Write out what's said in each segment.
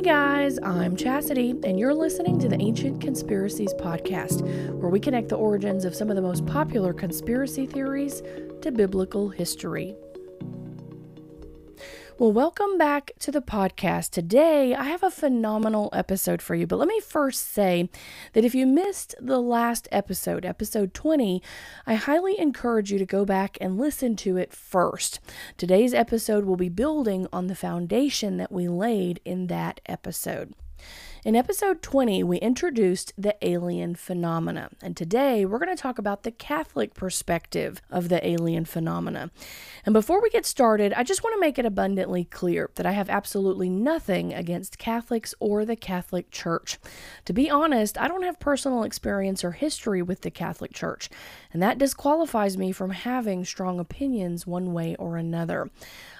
Hey guys, I'm Chastity, and you're listening to the Ancient Conspiracies Podcast, where we connect the origins of some of the most popular conspiracy theories to biblical history. Well, welcome back to the podcast. Today, I have a phenomenal episode for you. But let me first say that if you missed the last episode, episode 20, I highly encourage you to go back and listen to it first. Today's episode will be building on the foundation that we laid in that episode. In episode 20, we introduced the alien phenomena, and today we're going to talk about the Catholic perspective of the alien phenomena. And before we get started, I just want to make it abundantly clear that I have absolutely nothing against Catholics or the Catholic Church. To be honest, I don't have personal experience or history with the Catholic Church, and that disqualifies me from having strong opinions one way or another.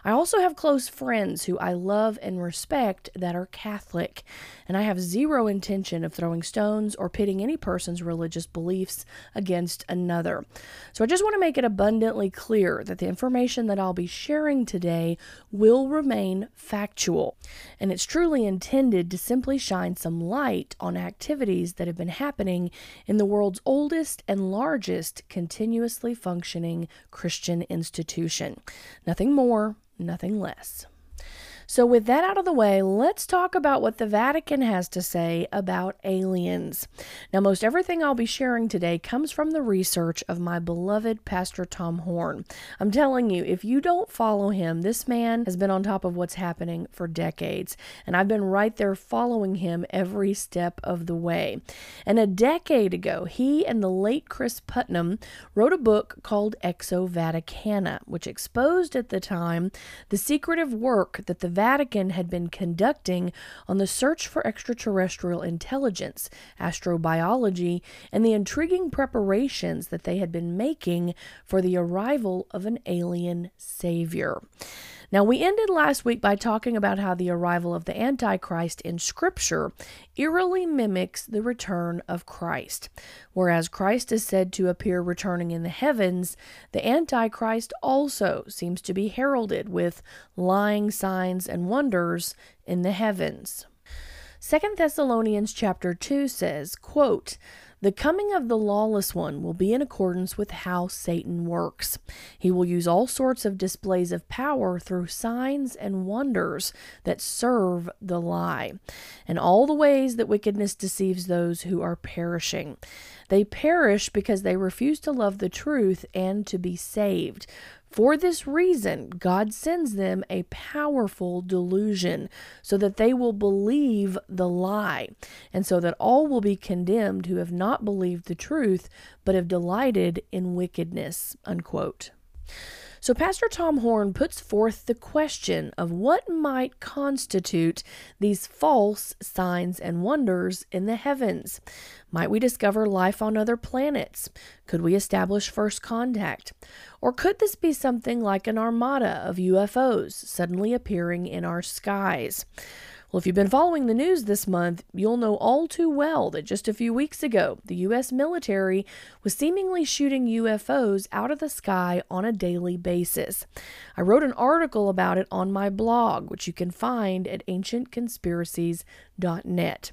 I also have close friends who I love and respect that are Catholic, and I have zero intention of throwing stones or pitting any person's religious beliefs against another. So I just want to make it abundantly clear that the information that I'll be sharing today will remain factual, and it's truly intended to simply shine some light on activities that have been happening in the world's oldest and largest continuously functioning Christian institution. Nothing more, nothing less. So, with that out of the way, let's talk about what the Vatican has to say about aliens. Now, most everything I'll be sharing today comes from the research of my beloved Pastor Tom Horn. I'm telling you, if you don't follow him, this man has been on top of what's happening for decades, and I've been right there following him every step of the way. And a decade ago, he and the late Chris Putnam wrote a book called Exo Vaticana, which exposed at the time the secretive work that the Vatican had been conducting on the search for extraterrestrial intelligence, astrobiology, and the intriguing preparations that they had been making for the arrival of an alien savior. Now, we ended last week by talking about how the arrival of the Antichrist in Scripture eerily mimics the return of Christ. Whereas Christ is said to appear returning in the heavens, the Antichrist also seems to be heralded with lying signs and wonders in the heavens. Second Thessalonians chapter 2 says, quote, the coming of the lawless one will be in accordance with how Satan works. He will use all sorts of displays of power through signs and wonders that serve the lie, and all the ways that wickedness deceives those who are perishing. They perish because they refuse to love the truth and to be saved. For this reason, God sends them a powerful delusion so that they will believe the lie, and so that all will be condemned who have not believed the truth but have delighted in wickedness. Unquote. So, Pastor Tom Horn puts forth the question of what might constitute these false signs and wonders in the heavens. Might we discover life on other planets? Could we establish first contact? Or could this be something like an armada of UFOs suddenly appearing in our skies? Well, if you've been following the news this month, you'll know all too well that just a few weeks ago, the U.S. military was seemingly shooting UFOs out of the sky on a daily basis. I wrote an article about it on my blog, which you can find at ancientconspiracies.net.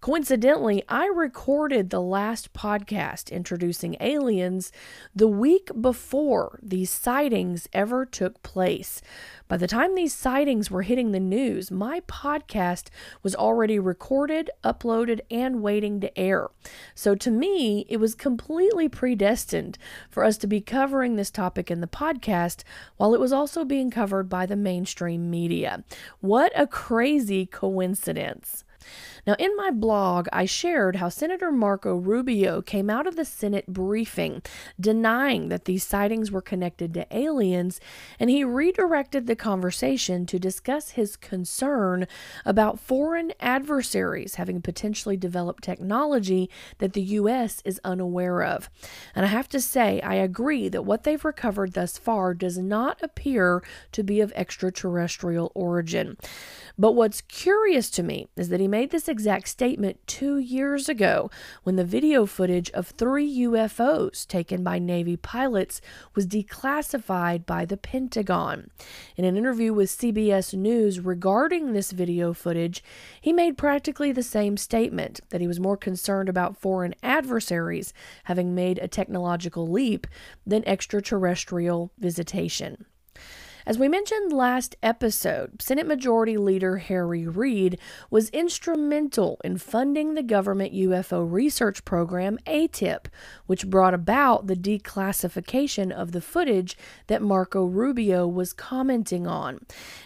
Coincidentally, I recorded the last podcast introducing aliens the week before these sightings ever took place. By the time these sightings were hitting the news, my podcast was already recorded, uploaded, and waiting to air. So to me, it was completely predestined for us to be covering this topic in the podcast while it was also being covered by the mainstream media. What a crazy coincidence! Now, in my blog, I shared how Senator Marco Rubio came out of the Senate briefing denying that these sightings were connected to aliens, and he redirected the conversation to discuss his concern about foreign adversaries having potentially developed technology that the U.S. is unaware of. And I have to say, I agree that what they've recovered thus far does not appear to be of extraterrestrial origin. But what's curious to me is that he made this exact statement two years ago when the video footage of three UFOs taken by Navy pilots was declassified by the Pentagon. In an interview with CBS News regarding this video footage, he made practically the same statement that he was more concerned about foreign adversaries having made a technological leap than extraterrestrial visitation. As we mentioned last episode, Senate Majority Leader Harry Reid was instrumental in funding the government UFO research program AATIP, which brought about the declassification of the footage that Marco Rubio was commenting on.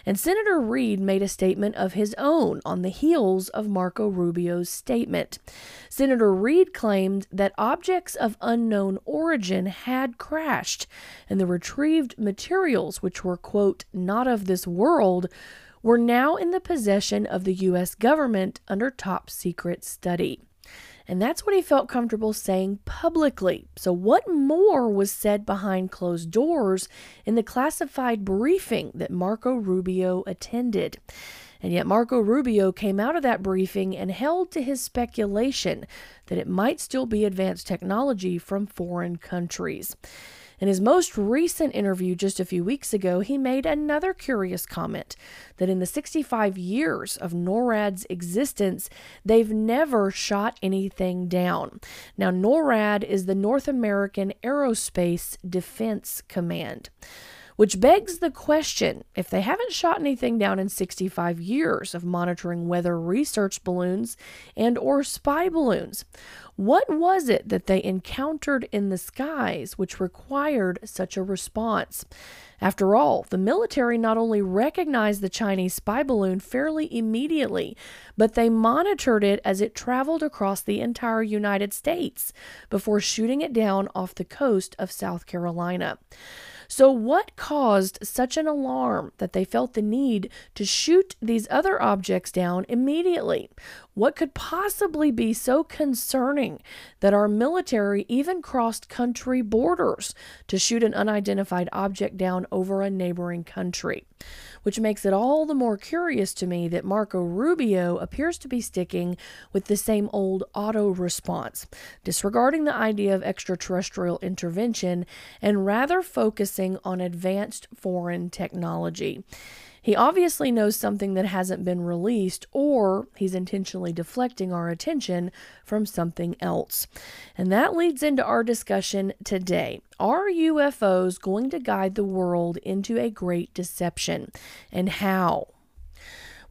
And Senator Reid made a statement of his own on the heels of Marco Rubio's statement. Senator Reid claimed that objects of unknown origin had crashed, and the retrieved materials, which were quote, not of this world, were now in the possession of the U.S. government under top secret study. And that's what he felt comfortable saying publicly. So, what more was said behind closed doors in the classified briefing that Marco Rubio attended? And yet, Marco Rubio came out of that briefing and held to his speculation that it might still be advanced technology from foreign countries. In his most recent interview just a few weeks ago, he made another curious comment that in the 65 years of NORAD's existence, they've never shot anything down. Now, NORAD is the North American Aerospace Defense Command. Which begs the question if they haven't shot anything down in 65 years of monitoring weather research balloons and or spy balloons, what was it that they encountered in the skies which required such a response? After all, the military not only recognized the Chinese spy balloon fairly immediately, but they monitored it as it traveled across the entire United States before shooting it down off the coast of South Carolina. So, what caused such an alarm that they felt the need to shoot these other objects down immediately? What could possibly be so concerning that our military even crossed country borders to shoot an unidentified object down over a neighboring country? Which makes it all the more curious to me that Marco Rubio appears to be sticking with the same old auto response, disregarding the idea of extraterrestrial intervention and rather focusing on advanced foreign technology. He obviously knows something that hasn't been released, or he's intentionally deflecting our attention from something else. And that leads into our discussion today. Are UFOs going to guide the world into a great deception? And how?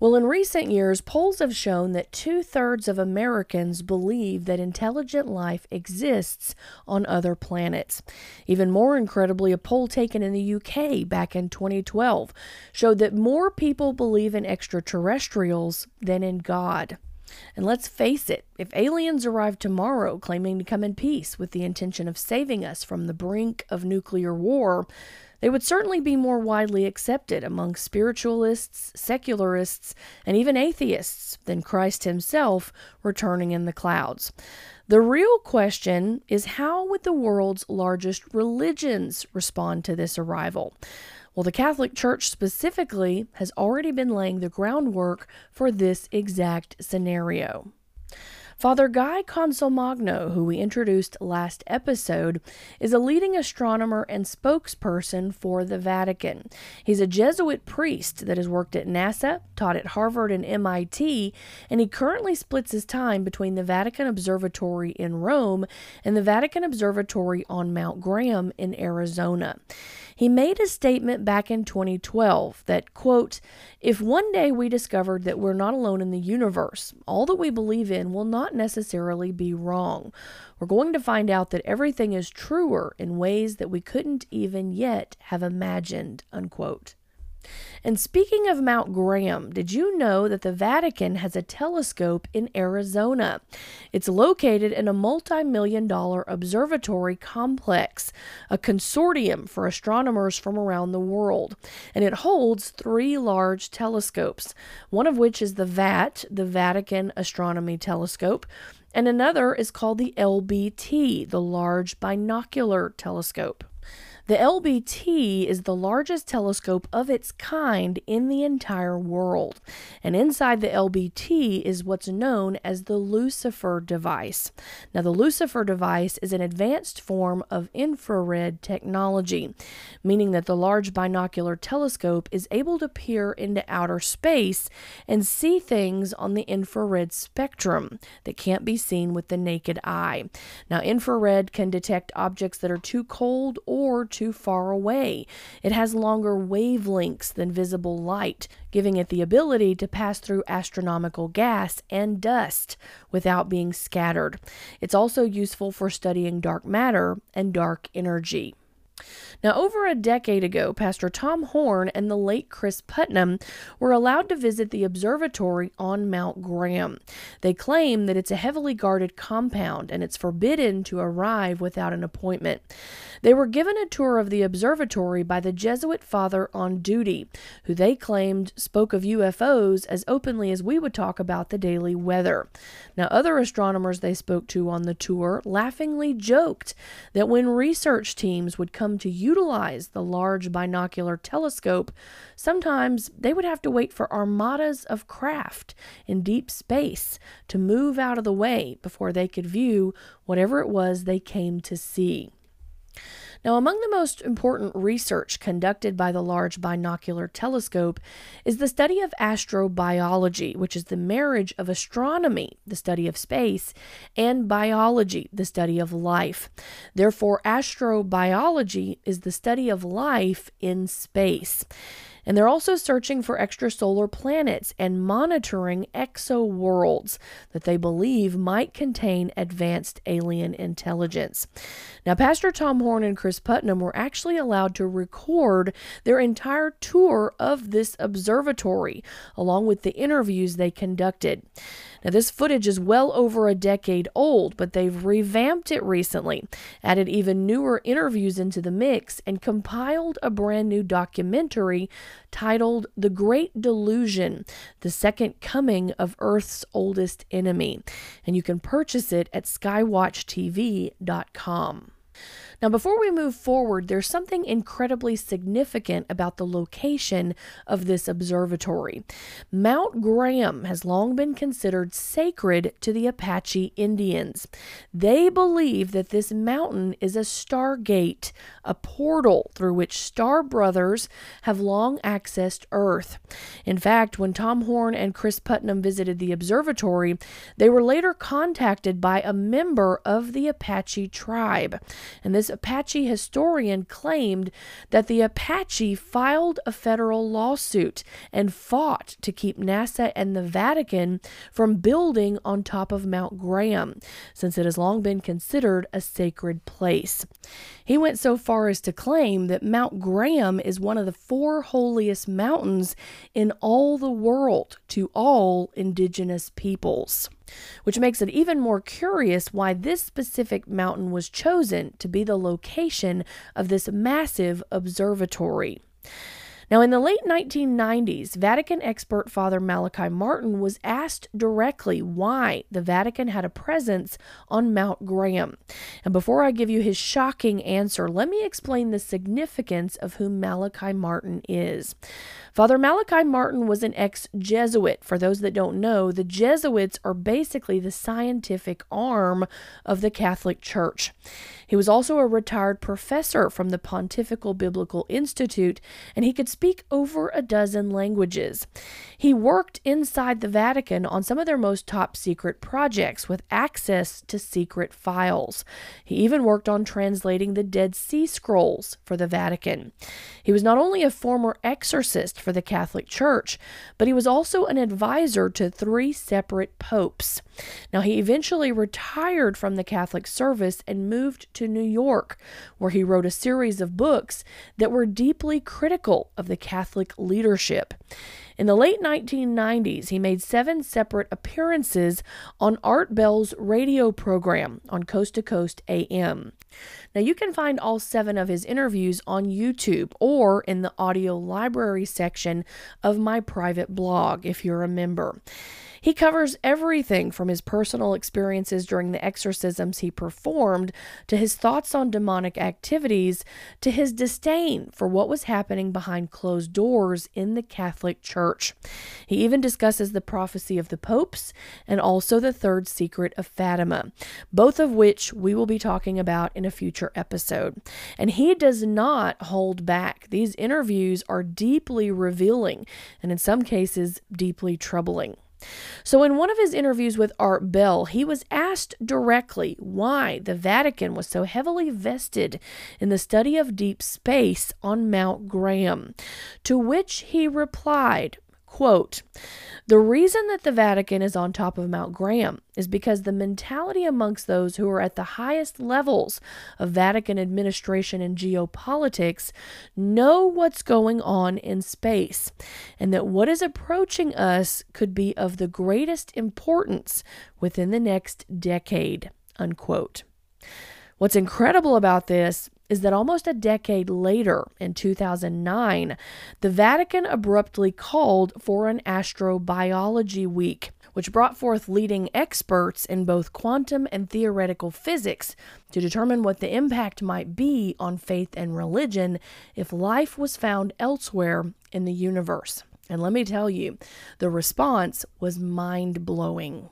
Well, in recent years, polls have shown that two thirds of Americans believe that intelligent life exists on other planets. Even more incredibly, a poll taken in the UK back in 2012 showed that more people believe in extraterrestrials than in God. And let's face it, if aliens arrive tomorrow claiming to come in peace with the intention of saving us from the brink of nuclear war, they would certainly be more widely accepted among spiritualists, secularists, and even atheists than Christ himself returning in the clouds. The real question is how would the world's largest religions respond to this arrival? Well, the Catholic Church specifically has already been laying the groundwork for this exact scenario. Father Guy Consolmagno, who we introduced last episode, is a leading astronomer and spokesperson for the Vatican. He's a Jesuit priest that has worked at NASA, taught at Harvard and MIT, and he currently splits his time between the Vatican Observatory in Rome and the Vatican Observatory on Mount Graham in Arizona. He made a statement back in 2012 that, quote, if one day we discovered that we're not alone in the universe, all that we believe in will not necessarily be wrong. We're going to find out that everything is truer in ways that we couldn't even yet have imagined, unquote. And speaking of Mount Graham, did you know that the Vatican has a telescope in Arizona? It's located in a multi million dollar observatory complex, a consortium for astronomers from around the world. And it holds three large telescopes, one of which is the VAT, the Vatican Astronomy Telescope and another is called the LBT, the Large Binocular Telescope. The LBT is the largest telescope of its kind in the entire world. And inside the LBT is what's known as the Lucifer device. Now, the Lucifer device is an advanced form of infrared technology, meaning that the large binocular telescope is able to peer into outer space and see things on the infrared spectrum that can't be seen with the naked eye. Now, infrared can detect objects that are too cold or too too far away. It has longer wavelengths than visible light, giving it the ability to pass through astronomical gas and dust without being scattered. It's also useful for studying dark matter and dark energy. Now, over a decade ago, Pastor Tom Horn and the late Chris Putnam were allowed to visit the observatory on Mount Graham. They claim that it's a heavily guarded compound and it's forbidden to arrive without an appointment. They were given a tour of the observatory by the Jesuit father on duty, who they claimed spoke of UFOs as openly as we would talk about the daily weather. Now, other astronomers they spoke to on the tour laughingly joked that when research teams would come to utilize the large binocular telescope, sometimes they would have to wait for armadas of craft in deep space to move out of the way before they could view whatever it was they came to see. Now, among the most important research conducted by the Large Binocular Telescope is the study of astrobiology, which is the marriage of astronomy, the study of space, and biology, the study of life. Therefore, astrobiology is the study of life in space. And they're also searching for extrasolar planets and monitoring exoworlds that they believe might contain advanced alien intelligence. Now, Pastor Tom Horn and Chris Putnam were actually allowed to record their entire tour of this observatory, along with the interviews they conducted. Now, this footage is well over a decade old, but they've revamped it recently, added even newer interviews into the mix, and compiled a brand new documentary titled The Great Delusion The Second Coming of Earth's Oldest Enemy. And you can purchase it at skywatchtv.com. Now, before we move forward, there's something incredibly significant about the location of this observatory. Mount Graham has long been considered sacred to the Apache Indians. They believe that this mountain is a stargate, a portal through which star brothers have long accessed Earth. In fact, when Tom Horn and Chris Putnam visited the observatory, they were later contacted by a member of the Apache tribe. And this Apache historian claimed that the Apache filed a federal lawsuit and fought to keep NASA and the Vatican from building on top of Mount Graham, since it has long been considered a sacred place. He went so far as to claim that Mount Graham is one of the four holiest mountains in all the world to all indigenous peoples which makes it even more curious why this specific mountain was chosen to be the location of this massive observatory. Now, in the late 1990s, Vatican expert Father Malachi Martin was asked directly why the Vatican had a presence on Mount Graham. And before I give you his shocking answer, let me explain the significance of who Malachi Martin is. Father Malachi Martin was an ex Jesuit. For those that don't know, the Jesuits are basically the scientific arm of the Catholic Church. He was also a retired professor from the Pontifical Biblical Institute, and he could speak over a dozen languages. He worked inside the Vatican on some of their most top secret projects with access to secret files. He even worked on translating the Dead Sea Scrolls for the Vatican. He was not only a former exorcist for the Catholic Church, but he was also an advisor to three separate popes. Now, he eventually retired from the Catholic service and moved to New York, where he wrote a series of books that were deeply critical of the Catholic leadership. In the late 1990s, he made seven separate appearances on Art Bell's radio program on Coast to Coast AM. Now, you can find all seven of his interviews on YouTube or in the audio library section of my private blog if you're a member. He covers everything from his personal experiences during the exorcisms he performed to his thoughts on demonic activities to his disdain for what was happening behind closed doors in the Catholic Church. He even discusses the prophecy of the popes and also the third secret of Fatima, both of which we will be talking about in a future episode. And he does not hold back. These interviews are deeply revealing and in some cases deeply troubling. So, in one of his interviews with Art Bell, he was asked directly why the Vatican was so heavily vested in the study of deep space on Mount Graham, to which he replied, Quote, the reason that the Vatican is on top of Mount Graham is because the mentality amongst those who are at the highest levels of Vatican administration and geopolitics know what's going on in space, and that what is approaching us could be of the greatest importance within the next decade. Unquote. What's incredible about this is that almost a decade later, in 2009, the Vatican abruptly called for an astrobiology week, which brought forth leading experts in both quantum and theoretical physics to determine what the impact might be on faith and religion if life was found elsewhere in the universe. And let me tell you, the response was mind blowing.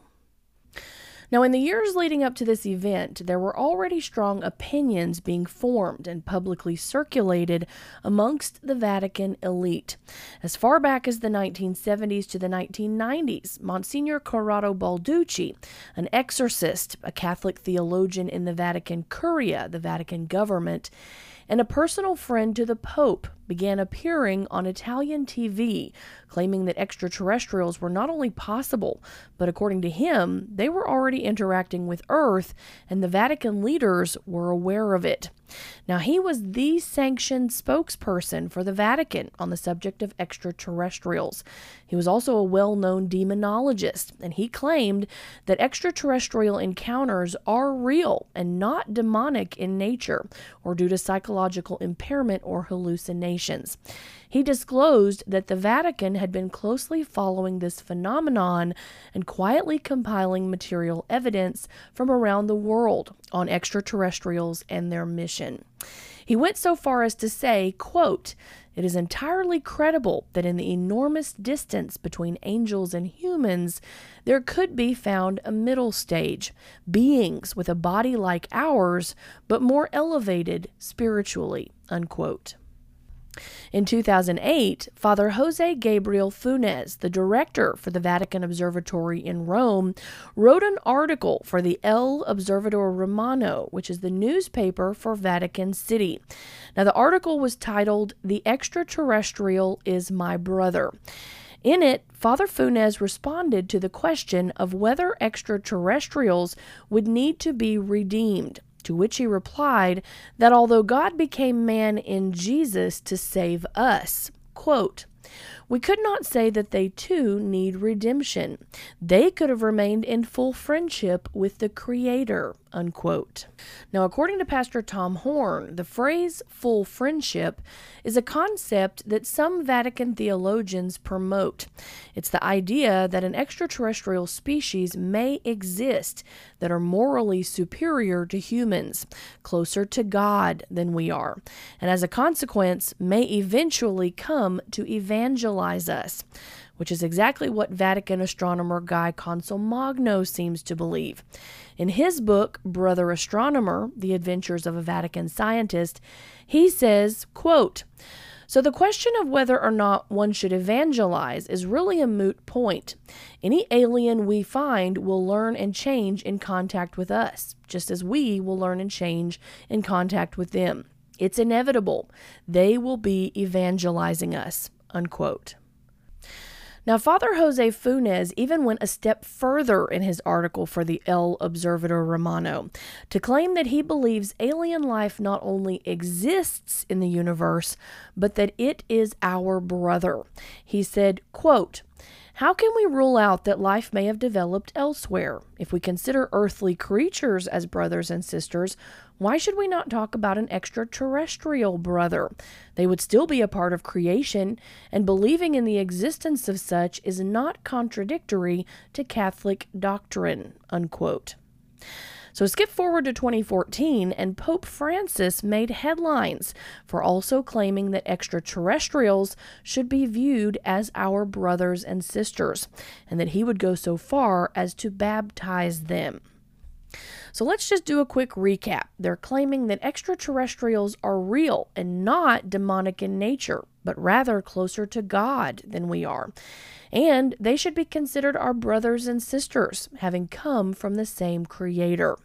Now, in the years leading up to this event, there were already strong opinions being formed and publicly circulated amongst the Vatican elite. As far back as the 1970s to the 1990s, Monsignor Corrado Balducci, an exorcist, a Catholic theologian in the Vatican Curia, the Vatican government, and a personal friend to the Pope began appearing on Italian TV, claiming that extraterrestrials were not only possible, but according to him, they were already interacting with Earth, and the Vatican leaders were aware of it. Now, he was the sanctioned spokesperson for the Vatican on the subject of extraterrestrials. He was also a well known demonologist, and he claimed that extraterrestrial encounters are real and not demonic in nature or due to psychological impairment or hallucinations. He disclosed that the Vatican had been closely following this phenomenon and quietly compiling material evidence from around the world on extraterrestrials and their mission. He went so far as to say, quote, it is entirely credible that in the enormous distance between angels and humans, there could be found a middle stage, beings with a body like ours, but more elevated spiritually. Unquote. In 2008, Father Jose Gabriel Funes, the director for the Vatican Observatory in Rome, wrote an article for the El Observador Romano, which is the newspaper for Vatican City. Now, the article was titled The Extraterrestrial is My Brother. In it, Father Funes responded to the question of whether extraterrestrials would need to be redeemed. To which he replied that although God became man in Jesus to save us, quote, we could not say that they too need redemption. They could have remained in full friendship with the Creator. Unquote. Now, according to Pastor Tom Horn, the phrase full friendship is a concept that some Vatican theologians promote. It's the idea that an extraterrestrial species may exist that are morally superior to humans, closer to God than we are, and as a consequence may eventually come to evangelize us which is exactly what Vatican astronomer Guy Consolmagno seems to believe. In his book, Brother Astronomer, The Adventures of a Vatican Scientist, he says, quote, so the question of whether or not one should evangelize is really a moot point. Any alien we find will learn and change in contact with us, just as we will learn and change in contact with them. It's inevitable. They will be evangelizing us. Unquote. Now, Father Jose Funes even went a step further in his article for the El Observador Romano to claim that he believes alien life not only exists in the universe, but that it is our brother. He said, quote, How can we rule out that life may have developed elsewhere? If we consider earthly creatures as brothers and sisters, why should we not talk about an extraterrestrial brother? They would still be a part of creation, and believing in the existence of such is not contradictory to Catholic doctrine. Unquote. So skip forward to 2014, and Pope Francis made headlines for also claiming that extraterrestrials should be viewed as our brothers and sisters, and that he would go so far as to baptize them. So let's just do a quick recap. They're claiming that extraterrestrials are real and not demonic in nature, but rather closer to God than we are. And they should be considered our brothers and sisters, having come from the same Creator.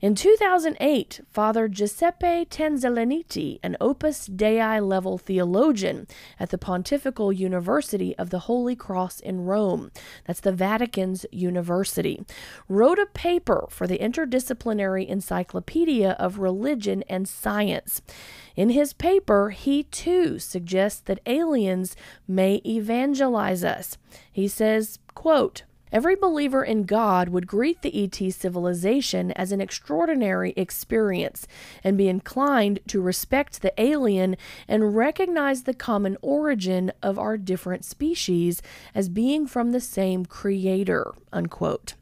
In 2008, Father Giuseppe Tanzella-Nitti, an Opus Dei level theologian at the Pontifical University of the Holy Cross in Rome, that's the Vatican's university, wrote a paper for the Interdisciplinary Encyclopedia of Religion and Science. In his paper, he too suggests that aliens may evangelize us. He says, quote, Every believer in God would greet the ET civilization as an extraordinary experience and be inclined to respect the alien and recognize the common origin of our different species as being from the same creator. Unquote.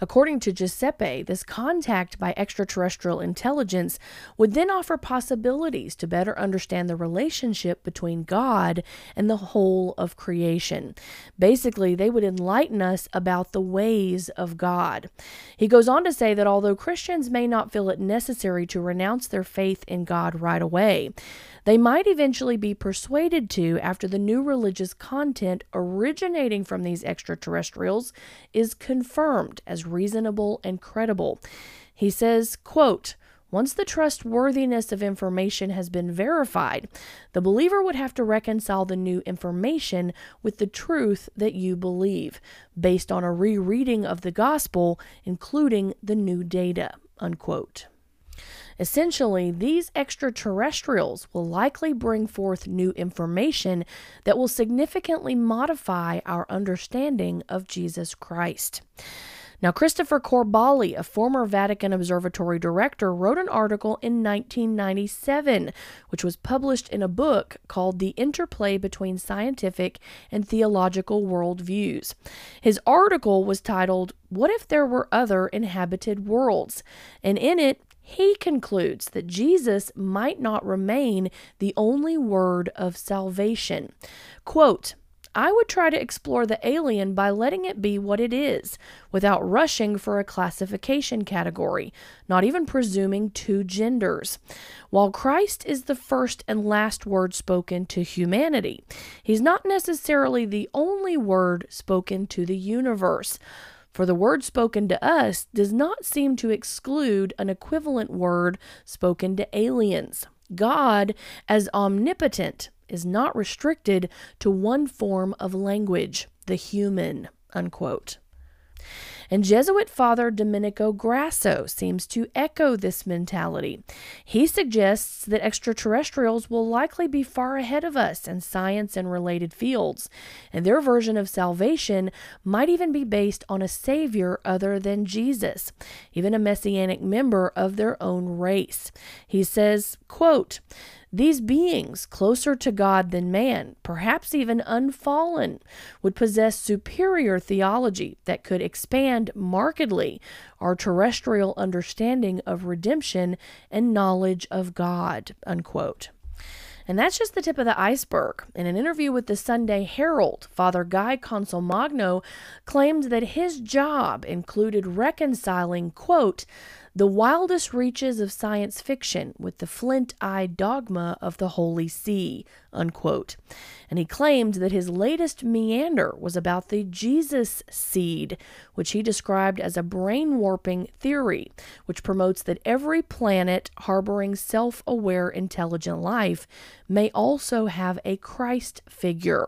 According to Giuseppe, this contact by extraterrestrial intelligence would then offer possibilities to better understand the relationship between God and the whole of creation. Basically, they would enlighten us about the ways of God. He goes on to say that although Christians may not feel it necessary to renounce their faith in God right away, they might eventually be persuaded to after the new religious content originating from these extraterrestrials is confirmed as reasonable and credible. He says, quote, once the trustworthiness of information has been verified, the believer would have to reconcile the new information with the truth that you believe, based on a rereading of the gospel, including the new data. Unquote. Essentially, these extraterrestrials will likely bring forth new information that will significantly modify our understanding of Jesus Christ. Now, Christopher Corbally, a former Vatican Observatory director, wrote an article in 1997, which was published in a book called The Interplay Between Scientific and Theological Worldviews. His article was titled, What If There Were Other Inhabited Worlds? And in it, he concludes that Jesus might not remain the only word of salvation. Quote, I would try to explore the alien by letting it be what it is, without rushing for a classification category, not even presuming two genders. While Christ is the first and last word spoken to humanity, he's not necessarily the only word spoken to the universe for the word spoken to us does not seem to exclude an equivalent word spoken to aliens. God, as omnipotent, is not restricted to one form of language, the human. Unquote. And Jesuit Father Domenico Grasso seems to echo this mentality. He suggests that extraterrestrials will likely be far ahead of us in science and related fields, and their version of salvation might even be based on a savior other than Jesus, even a messianic member of their own race. He says, quote, these beings, closer to God than man, perhaps even unfallen, would possess superior theology that could expand markedly our terrestrial understanding of redemption and knowledge of God. Unquote. And that's just the tip of the iceberg. In an interview with the Sunday Herald, Father Guy Consolmagno claimed that his job included reconciling, quote, the wildest reaches of science fiction with the flint eyed dogma of the Holy See. Unquote. And he claimed that his latest meander was about the Jesus seed, which he described as a brain warping theory, which promotes that every planet harboring self aware intelligent life may also have a Christ figure.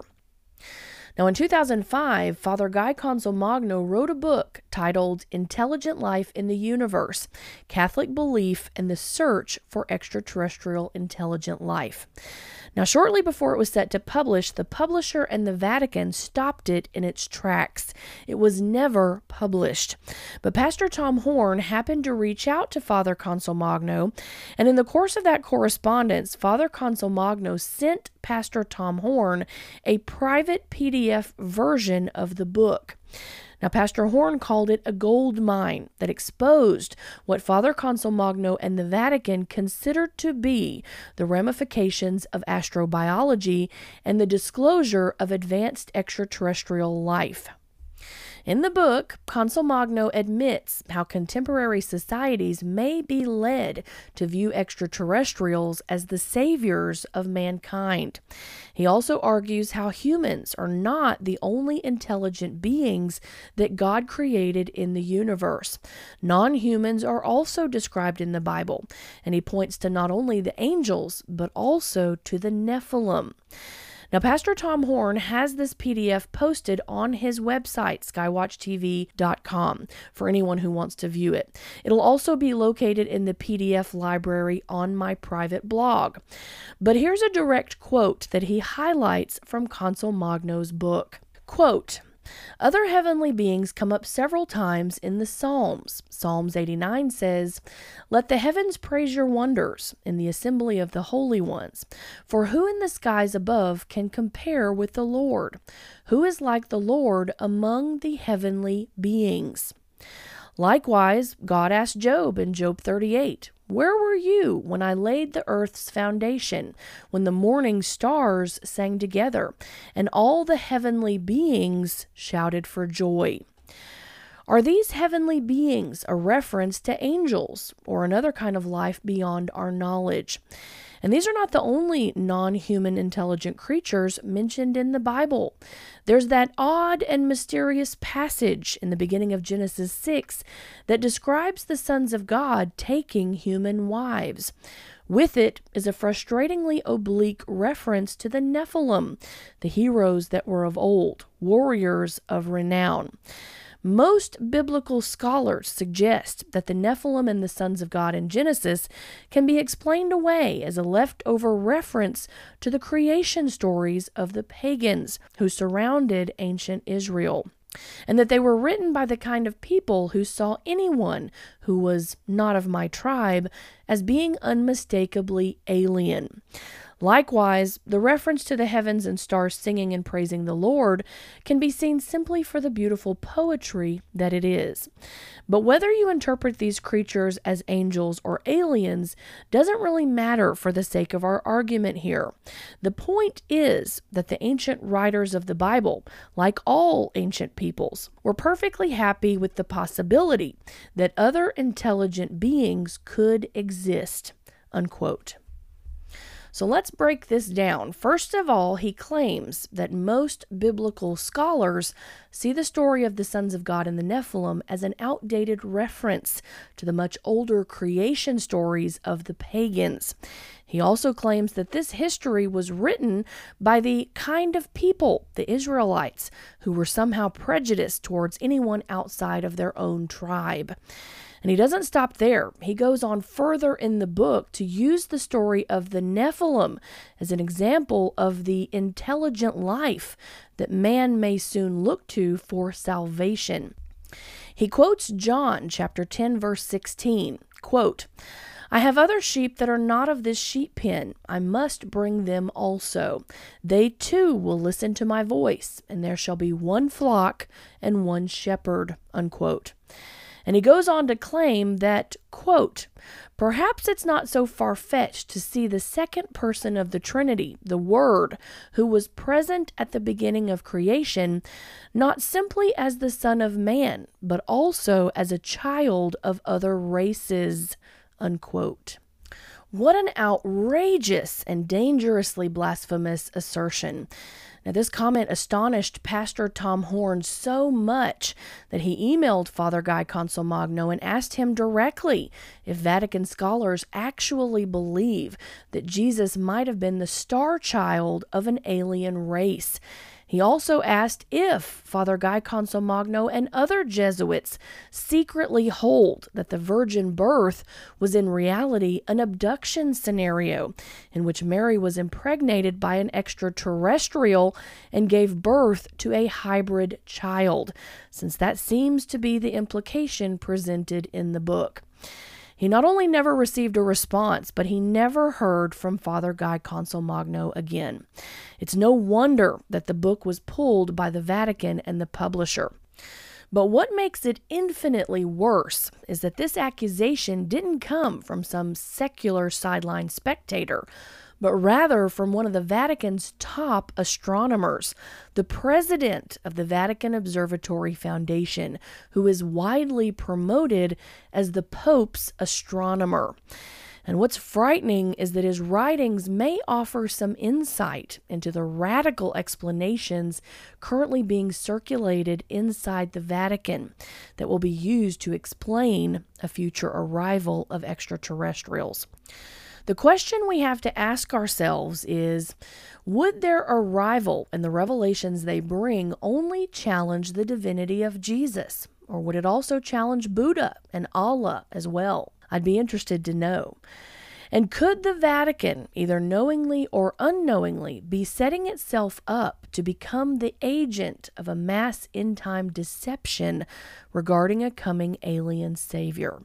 Now, in 2005, Father Guy Consolmagno wrote a book titled Intelligent Life in the Universe Catholic Belief and the Search for Extraterrestrial Intelligent Life. Now, shortly before it was set to publish, the publisher and the Vatican stopped it in its tracks. It was never published. But Pastor Tom Horn happened to reach out to Father Consolmagno, and in the course of that correspondence, Father Consolmagno sent Pastor Tom Horn a private PDF version of the book. Now, Pastor Horn called it a gold mine that exposed what Father Consolmagno and the Vatican considered to be the ramifications of astrobiology and the disclosure of advanced extraterrestrial life. In the book, Consolmagno admits how contemporary societies may be led to view extraterrestrials as the saviors of mankind. He also argues how humans are not the only intelligent beings that God created in the universe. Non humans are also described in the Bible, and he points to not only the angels, but also to the Nephilim. Now, Pastor Tom Horn has this PDF posted on his website, skywatchtv.com, for anyone who wants to view it. It'll also be located in the PDF library on my private blog. But here's a direct quote that he highlights from Consolmagno's book. Quote, other heavenly beings come up several times in the Psalms. Psalms 89 says, Let the heavens praise your wonders in the assembly of the holy ones. For who in the skies above can compare with the Lord? Who is like the Lord among the heavenly beings? Likewise, God asked Job in Job 38, where were you when I laid the earth's foundation, when the morning stars sang together, and all the heavenly beings shouted for joy? Are these heavenly beings a reference to angels or another kind of life beyond our knowledge? And these are not the only non human intelligent creatures mentioned in the Bible. There's that odd and mysterious passage in the beginning of Genesis 6 that describes the sons of God taking human wives. With it is a frustratingly oblique reference to the Nephilim, the heroes that were of old, warriors of renown. Most biblical scholars suggest that the Nephilim and the sons of God in Genesis can be explained away as a leftover reference to the creation stories of the pagans who surrounded ancient Israel and that they were written by the kind of people who saw anyone who was not of my tribe as being unmistakably alien. Likewise, the reference to the heavens and stars singing and praising the Lord can be seen simply for the beautiful poetry that it is. But whether you interpret these creatures as angels or aliens doesn't really matter for the sake of our argument here. The point is that the ancient writers of the Bible, like all ancient peoples, were perfectly happy with the possibility that other intelligent beings could exist. Unquote. So let's break this down. First of all, he claims that most biblical scholars see the story of the sons of God and the Nephilim as an outdated reference to the much older creation stories of the pagans. He also claims that this history was written by the kind of people, the Israelites, who were somehow prejudiced towards anyone outside of their own tribe. And he doesn't stop there. He goes on further in the book to use the story of the Nephilim as an example of the intelligent life that man may soon look to for salvation. He quotes John chapter 10 verse 16. Quote, I have other sheep that are not of this sheep pen. I must bring them also. They too will listen to my voice, and there shall be one flock and one shepherd. Unquote. And he goes on to claim that, quote, perhaps it's not so far fetched to see the second person of the Trinity, the Word, who was present at the beginning of creation, not simply as the Son of Man, but also as a child of other races, unquote. What an outrageous and dangerously blasphemous assertion. Now, this comment astonished Pastor Tom Horn so much that he emailed Father Guy Consolmagno and asked him directly if Vatican scholars actually believe that Jesus might have been the star child of an alien race. He also asked if Father Guy Consolmagno and other Jesuits secretly hold that the virgin birth was in reality an abduction scenario in which Mary was impregnated by an extraterrestrial and gave birth to a hybrid child, since that seems to be the implication presented in the book. He not only never received a response, but he never heard from Father Guy Consolmagno again. It's no wonder that the book was pulled by the Vatican and the publisher. But what makes it infinitely worse is that this accusation didn't come from some secular sideline spectator but rather from one of the Vatican's top astronomers, the president of the Vatican Observatory Foundation, who is widely promoted as the Pope's astronomer. And what's frightening is that his writings may offer some insight into the radical explanations currently being circulated inside the Vatican that will be used to explain a future arrival of extraterrestrials. The question we have to ask ourselves is Would their arrival and the revelations they bring only challenge the divinity of Jesus? Or would it also challenge Buddha and Allah as well? I'd be interested to know. And could the Vatican, either knowingly or unknowingly, be setting itself up to become the agent of a mass in time deception regarding a coming alien savior?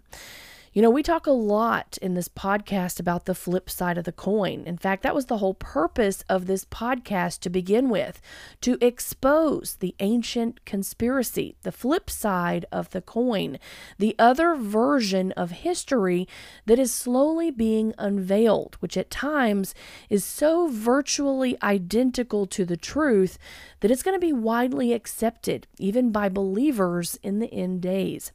You know, we talk a lot in this podcast about the flip side of the coin. In fact, that was the whole purpose of this podcast to begin with to expose the ancient conspiracy, the flip side of the coin, the other version of history that is slowly being unveiled, which at times is so virtually identical to the truth that it's going to be widely accepted, even by believers in the end days.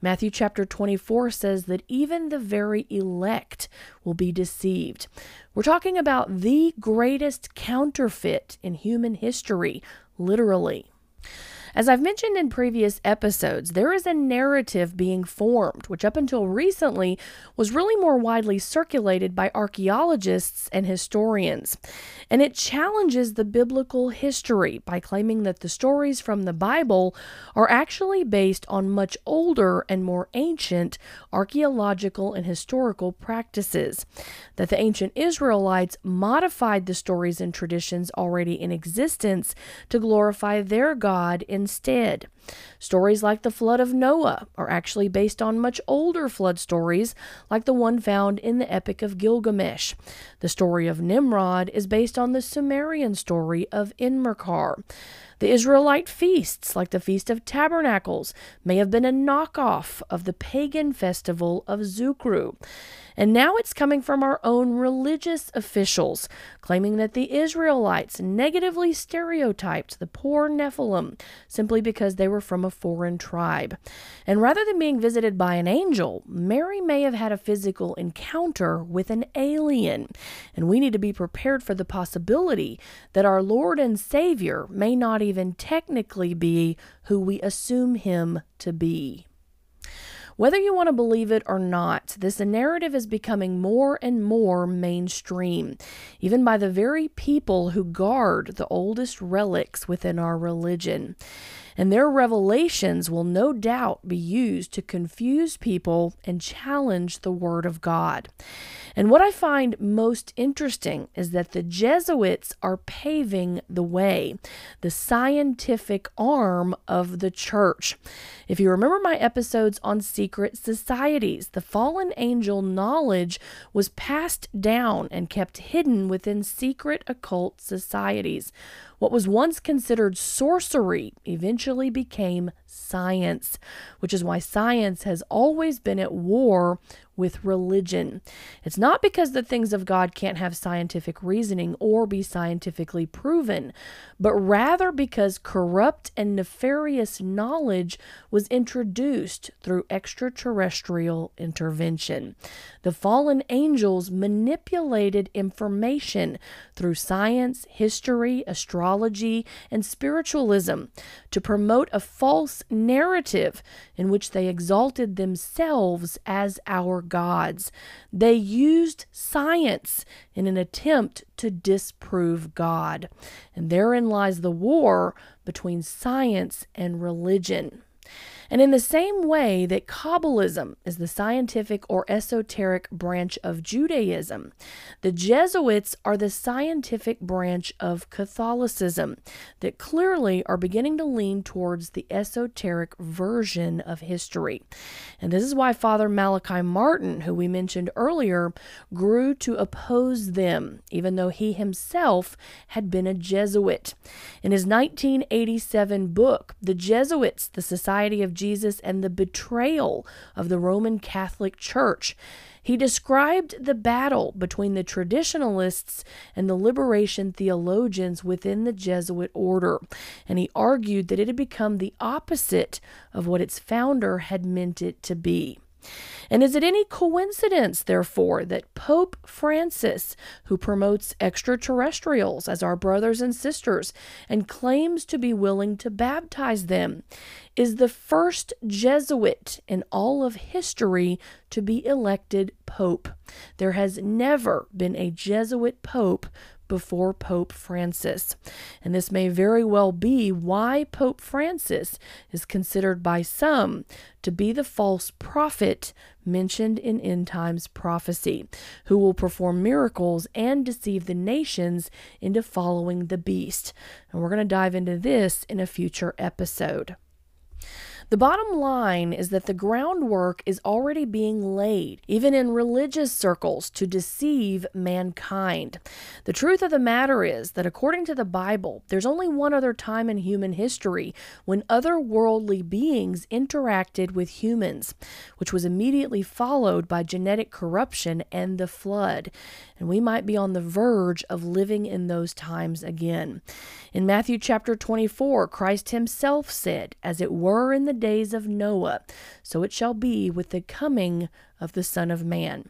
Matthew chapter 24 says that even the very elect will be deceived. We're talking about the greatest counterfeit in human history, literally. As I've mentioned in previous episodes, there is a narrative being formed, which up until recently was really more widely circulated by archaeologists and historians. And it challenges the biblical history by claiming that the stories from the Bible are actually based on much older and more ancient archaeological and historical practices. That the ancient Israelites modified the stories and traditions already in existence to glorify their God in instead. Stories like the flood of Noah are actually based on much older flood stories, like the one found in the Epic of Gilgamesh. The story of Nimrod is based on the Sumerian story of Enmerkar. The Israelite feasts, like the Feast of Tabernacles, may have been a knockoff of the pagan festival of Zukru. And now it's coming from our own religious officials, claiming that the Israelites negatively stereotyped the poor Nephilim simply because they were from a foreign tribe. And rather than being visited by an angel, Mary may have had a physical encounter with an alien. And we need to be prepared for the possibility that our Lord and Savior may not even technically be who we assume him to be. Whether you want to believe it or not, this narrative is becoming more and more mainstream, even by the very people who guard the oldest relics within our religion and their revelations will no doubt be used to confuse people and challenge the Word of God. And what I find most interesting is that the Jesuits are paving the way, the scientific arm of the church. If you remember my episodes on secret societies, the fallen angel knowledge was passed down and kept hidden within secret occult societies. What was once considered sorcery eventually became science, which is why science has always been at war with religion. It's not because the things of God can't have scientific reasoning or be scientifically proven, but rather because corrupt and nefarious knowledge was introduced through extraterrestrial intervention. The fallen angels manipulated information through science, history, astrology, and spiritualism to promote a false narrative in which they exalted themselves as our gods. They used science in an attempt to disprove God. And therein lies the war between science and religion. And in the same way that Kabbalism is the scientific or esoteric branch of Judaism, the Jesuits are the scientific branch of Catholicism that clearly are beginning to lean towards the esoteric version of history. And this is why Father Malachi Martin, who we mentioned earlier, grew to oppose them, even though he himself had been a Jesuit. In his 1987 book, The Jesuits, the Society of Jesus and the betrayal of the Roman Catholic Church. He described the battle between the traditionalists and the liberation theologians within the Jesuit order, and he argued that it had become the opposite of what its founder had meant it to be. And is it any coincidence, therefore, that Pope Francis, who promotes extraterrestrials as our brothers and sisters and claims to be willing to baptize them, is the first Jesuit in all of history to be elected Pope? There has never been a Jesuit Pope before Pope Francis. And this may very well be why Pope Francis is considered by some to be the false prophet mentioned in end times prophecy, who will perform miracles and deceive the nations into following the beast. And we're going to dive into this in a future episode. The bottom line is that the groundwork is already being laid, even in religious circles, to deceive mankind. The truth of the matter is that according to the Bible, there's only one other time in human history when otherworldly beings interacted with humans, which was immediately followed by genetic corruption and the flood. And we might be on the verge of living in those times again. In Matthew chapter 24, Christ himself said, As it were in the days of Noah, so it shall be with the coming of the Son of Man.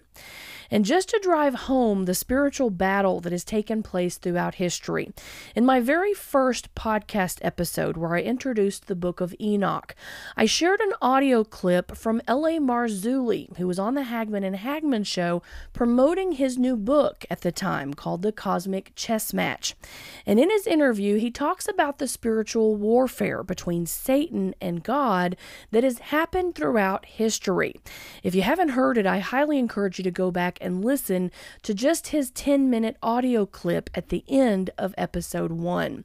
And just to drive home the spiritual battle that has taken place throughout history, in my very first podcast episode where I introduced the book of Enoch, I shared an audio clip from L.A. Marzulli, who was on the Hagmann and Hagmann show promoting his new book at the time called The Cosmic Chess Match. And in his interview, he talks about the spiritual warfare between Satan and God that has happened throughout history. If you haven't heard it, I highly encourage you to go back and listen to just his 10 minute audio clip at the end of episode 1.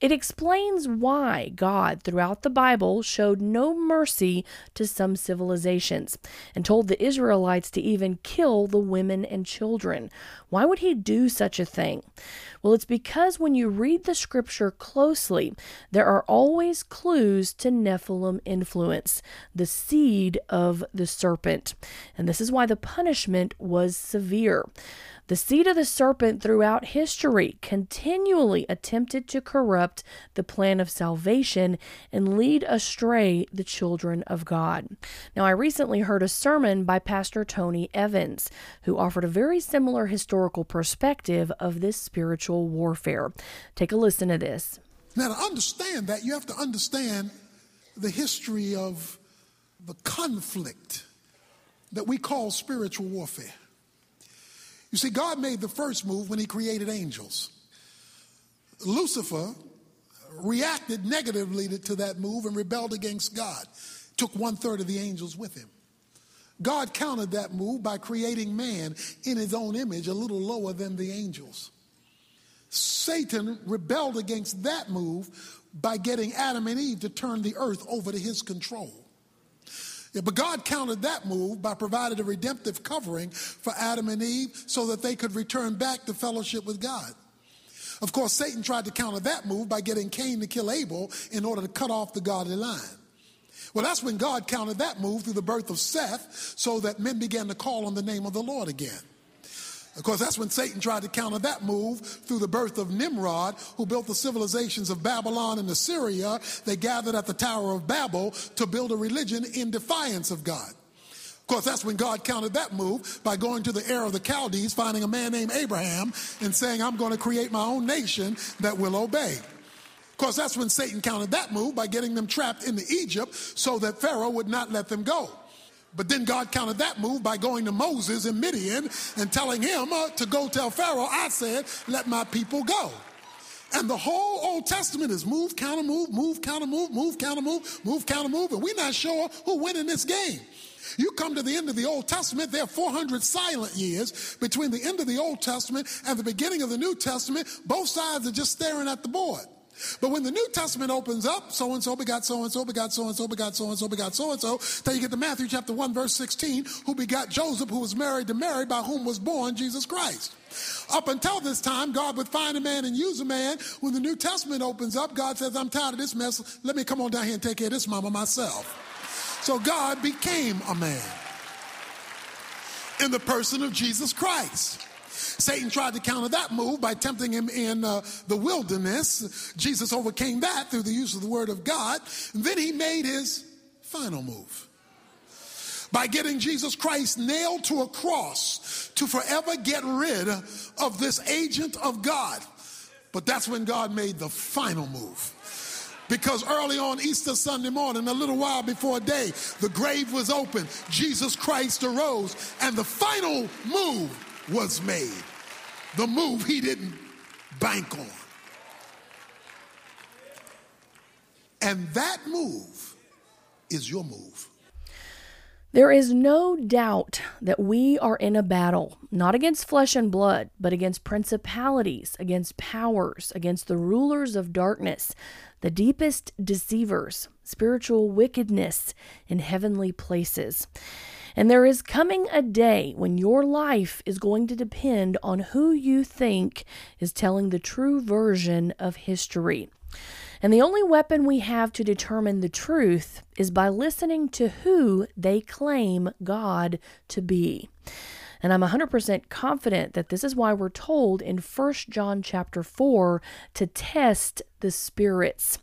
It explains why God, throughout the Bible, showed no mercy to some civilizations and told the Israelites to even kill the women and children. Why would he do such a thing? Well, it's because when you read the scripture closely, there are always clues to Nephilim influence, the seed of the serpent. And this is why the punishment was severe. The seed of the serpent throughout history continually attempted to corrupt the plan of salvation and lead astray the children of God. Now, I recently heard a sermon by Pastor Tony Evans, who offered a very similar historical perspective of this spiritual warfare. Take a listen to this. Now, to understand that, you have to understand the history of the conflict that we call spiritual warfare. You see, God made the first move when he created angels. Lucifer reacted negatively to that move and rebelled against God, took one third of the angels with him. God countered that move by creating man in his own image, a little lower than the angels. Satan rebelled against that move by getting Adam and Eve to turn the earth over to his control. Yeah, but God countered that move by providing a redemptive covering for Adam and Eve so that they could return back to fellowship with God. Of course, Satan tried to counter that move by getting Cain to kill Abel in order to cut off the godly line. Well, that's when God countered that move through the birth of Seth so that men began to call on the name of the Lord again. Of course, that's when Satan tried to counter that move through the birth of Nimrod, who built the civilizations of Babylon and Assyria. They gathered at the Tower of Babel to build a religion in defiance of God. Of course, that's when God countered that move by going to the Ur of the Chaldees, finding a man named Abraham, and saying, I'm going to create my own nation that will obey. Of course, that's when Satan countered that move by getting them trapped into Egypt so that Pharaoh would not let them go. But then God countered that move by going to Moses in Midian and telling him uh, to go tell Pharaoh, I said, let my people go. And the whole Old Testament is move, counter move, move, counter move, move, counter move, move, counter move, and we're not sure who win in this game. You come to the end of the Old Testament, there are 400 silent years between the end of the Old Testament and the beginning of the New Testament. Both sides are just staring at the board. But when the New Testament opens up, so and so begot so and so begot so and so begot so and so begot so and so, then you get to Matthew chapter 1, verse 16, who begot Joseph, who was married to Mary, by whom was born Jesus Christ. Up until this time, God would find a man and use a man. When the New Testament opens up, God says, I'm tired of this mess. Let me come on down here and take care of this mama myself. So God became a man in the person of Jesus Christ. Satan tried to counter that move by tempting him in uh, the wilderness. Jesus overcame that through the use of the word of God. And then he made his final move by getting Jesus Christ nailed to a cross to forever get rid of this agent of God. But that's when God made the final move. Because early on Easter Sunday morning, a little while before day, the grave was open, Jesus Christ arose, and the final move was made. The move he didn't bank on. And that move is your move. There is no doubt that we are in a battle, not against flesh and blood, but against principalities, against powers, against the rulers of darkness, the deepest deceivers, spiritual wickedness in heavenly places. And there is coming a day when your life is going to depend on who you think is telling the true version of history. And the only weapon we have to determine the truth is by listening to who they claim God to be. And I'm 100% confident that this is why we're told in 1 John chapter 4 to test the spirits.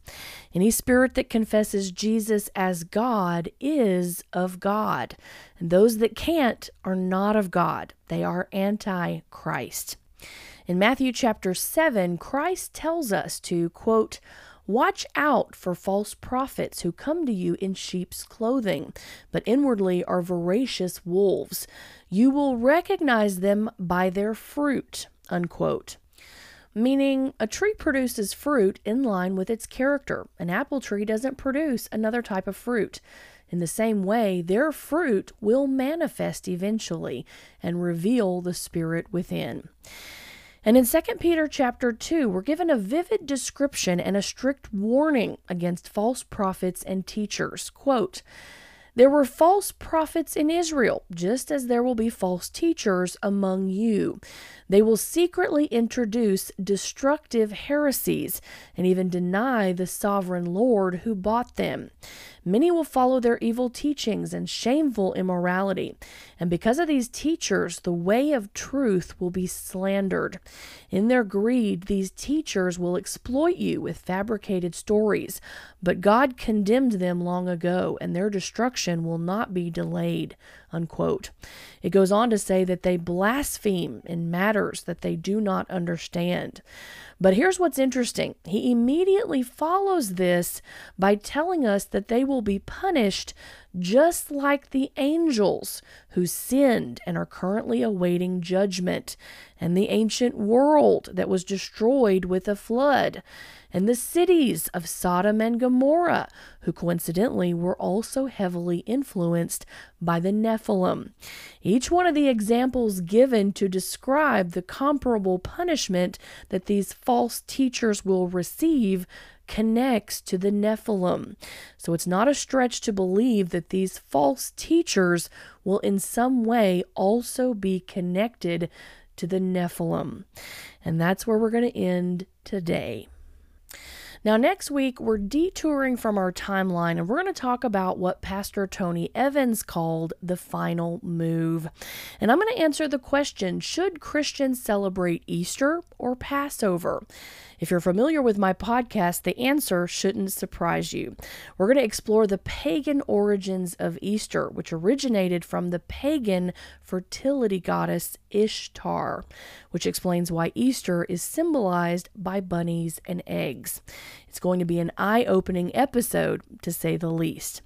Any spirit that confesses Jesus as God is of God. And those that can't are not of God. They are anti Christ. In Matthew chapter 7, Christ tells us to, quote, Watch out for false prophets who come to you in sheep's clothing, but inwardly are voracious wolves. You will recognize them by their fruit. Unquote. Meaning, a tree produces fruit in line with its character. An apple tree doesn't produce another type of fruit. In the same way, their fruit will manifest eventually and reveal the spirit within. And in 2 Peter chapter 2, we're given a vivid description and a strict warning against false prophets and teachers. Quote, there were false prophets in Israel, just as there will be false teachers among you. They will secretly introduce destructive heresies and even deny the sovereign Lord who bought them. Many will follow their evil teachings and shameful immorality. And because of these teachers, the way of truth will be slandered. In their greed, these teachers will exploit you with fabricated stories. But God condemned them long ago, and their destruction will not be delayed. Unquote. It goes on to say that they blaspheme in matters that they do not understand. But here's what's interesting he immediately follows this by telling us that they will be punished just like the angels who sinned and are currently awaiting judgment, and the ancient world that was destroyed with a flood and the cities of Sodom and Gomorrah, who coincidentally were also heavily influenced by the Nephilim. Each one of the examples given to describe the comparable punishment that these false teachers will receive connects to the Nephilim. So it's not a stretch to believe that these false teachers will in some way also be connected to the Nephilim. And that's where we're going to end today. Now, next week, we're detouring from our timeline and we're going to talk about what Pastor Tony Evans called the final move. And I'm going to answer the question should Christians celebrate Easter or Passover? If you're familiar with my podcast, the answer shouldn't surprise you. We're going to explore the pagan origins of Easter, which originated from the pagan fertility goddess Ishtar, which explains why Easter is symbolized by bunnies and eggs. It's going to be an eye opening episode, to say the least.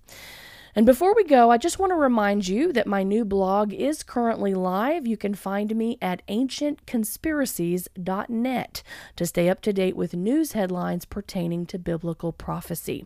And before we go, I just want to remind you that my new blog is currently live. You can find me at ancientconspiracies.net to stay up to date with news headlines pertaining to biblical prophecy.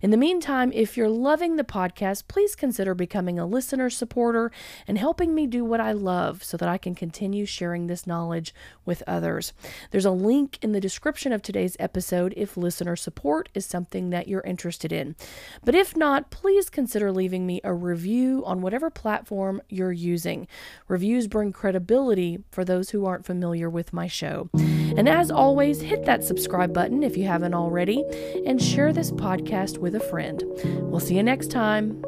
In the meantime, if you're loving the podcast, please consider becoming a listener supporter and helping me do what I love so that I can continue sharing this knowledge with others. There's a link in the description of today's episode if listener support is something that you're interested in. But if not, please consider leaving me a review on whatever platform you're using. Reviews bring credibility for those who aren't familiar with my show. And as always, hit that subscribe button if you haven't already and share this podcast with a friend. We'll see you next time.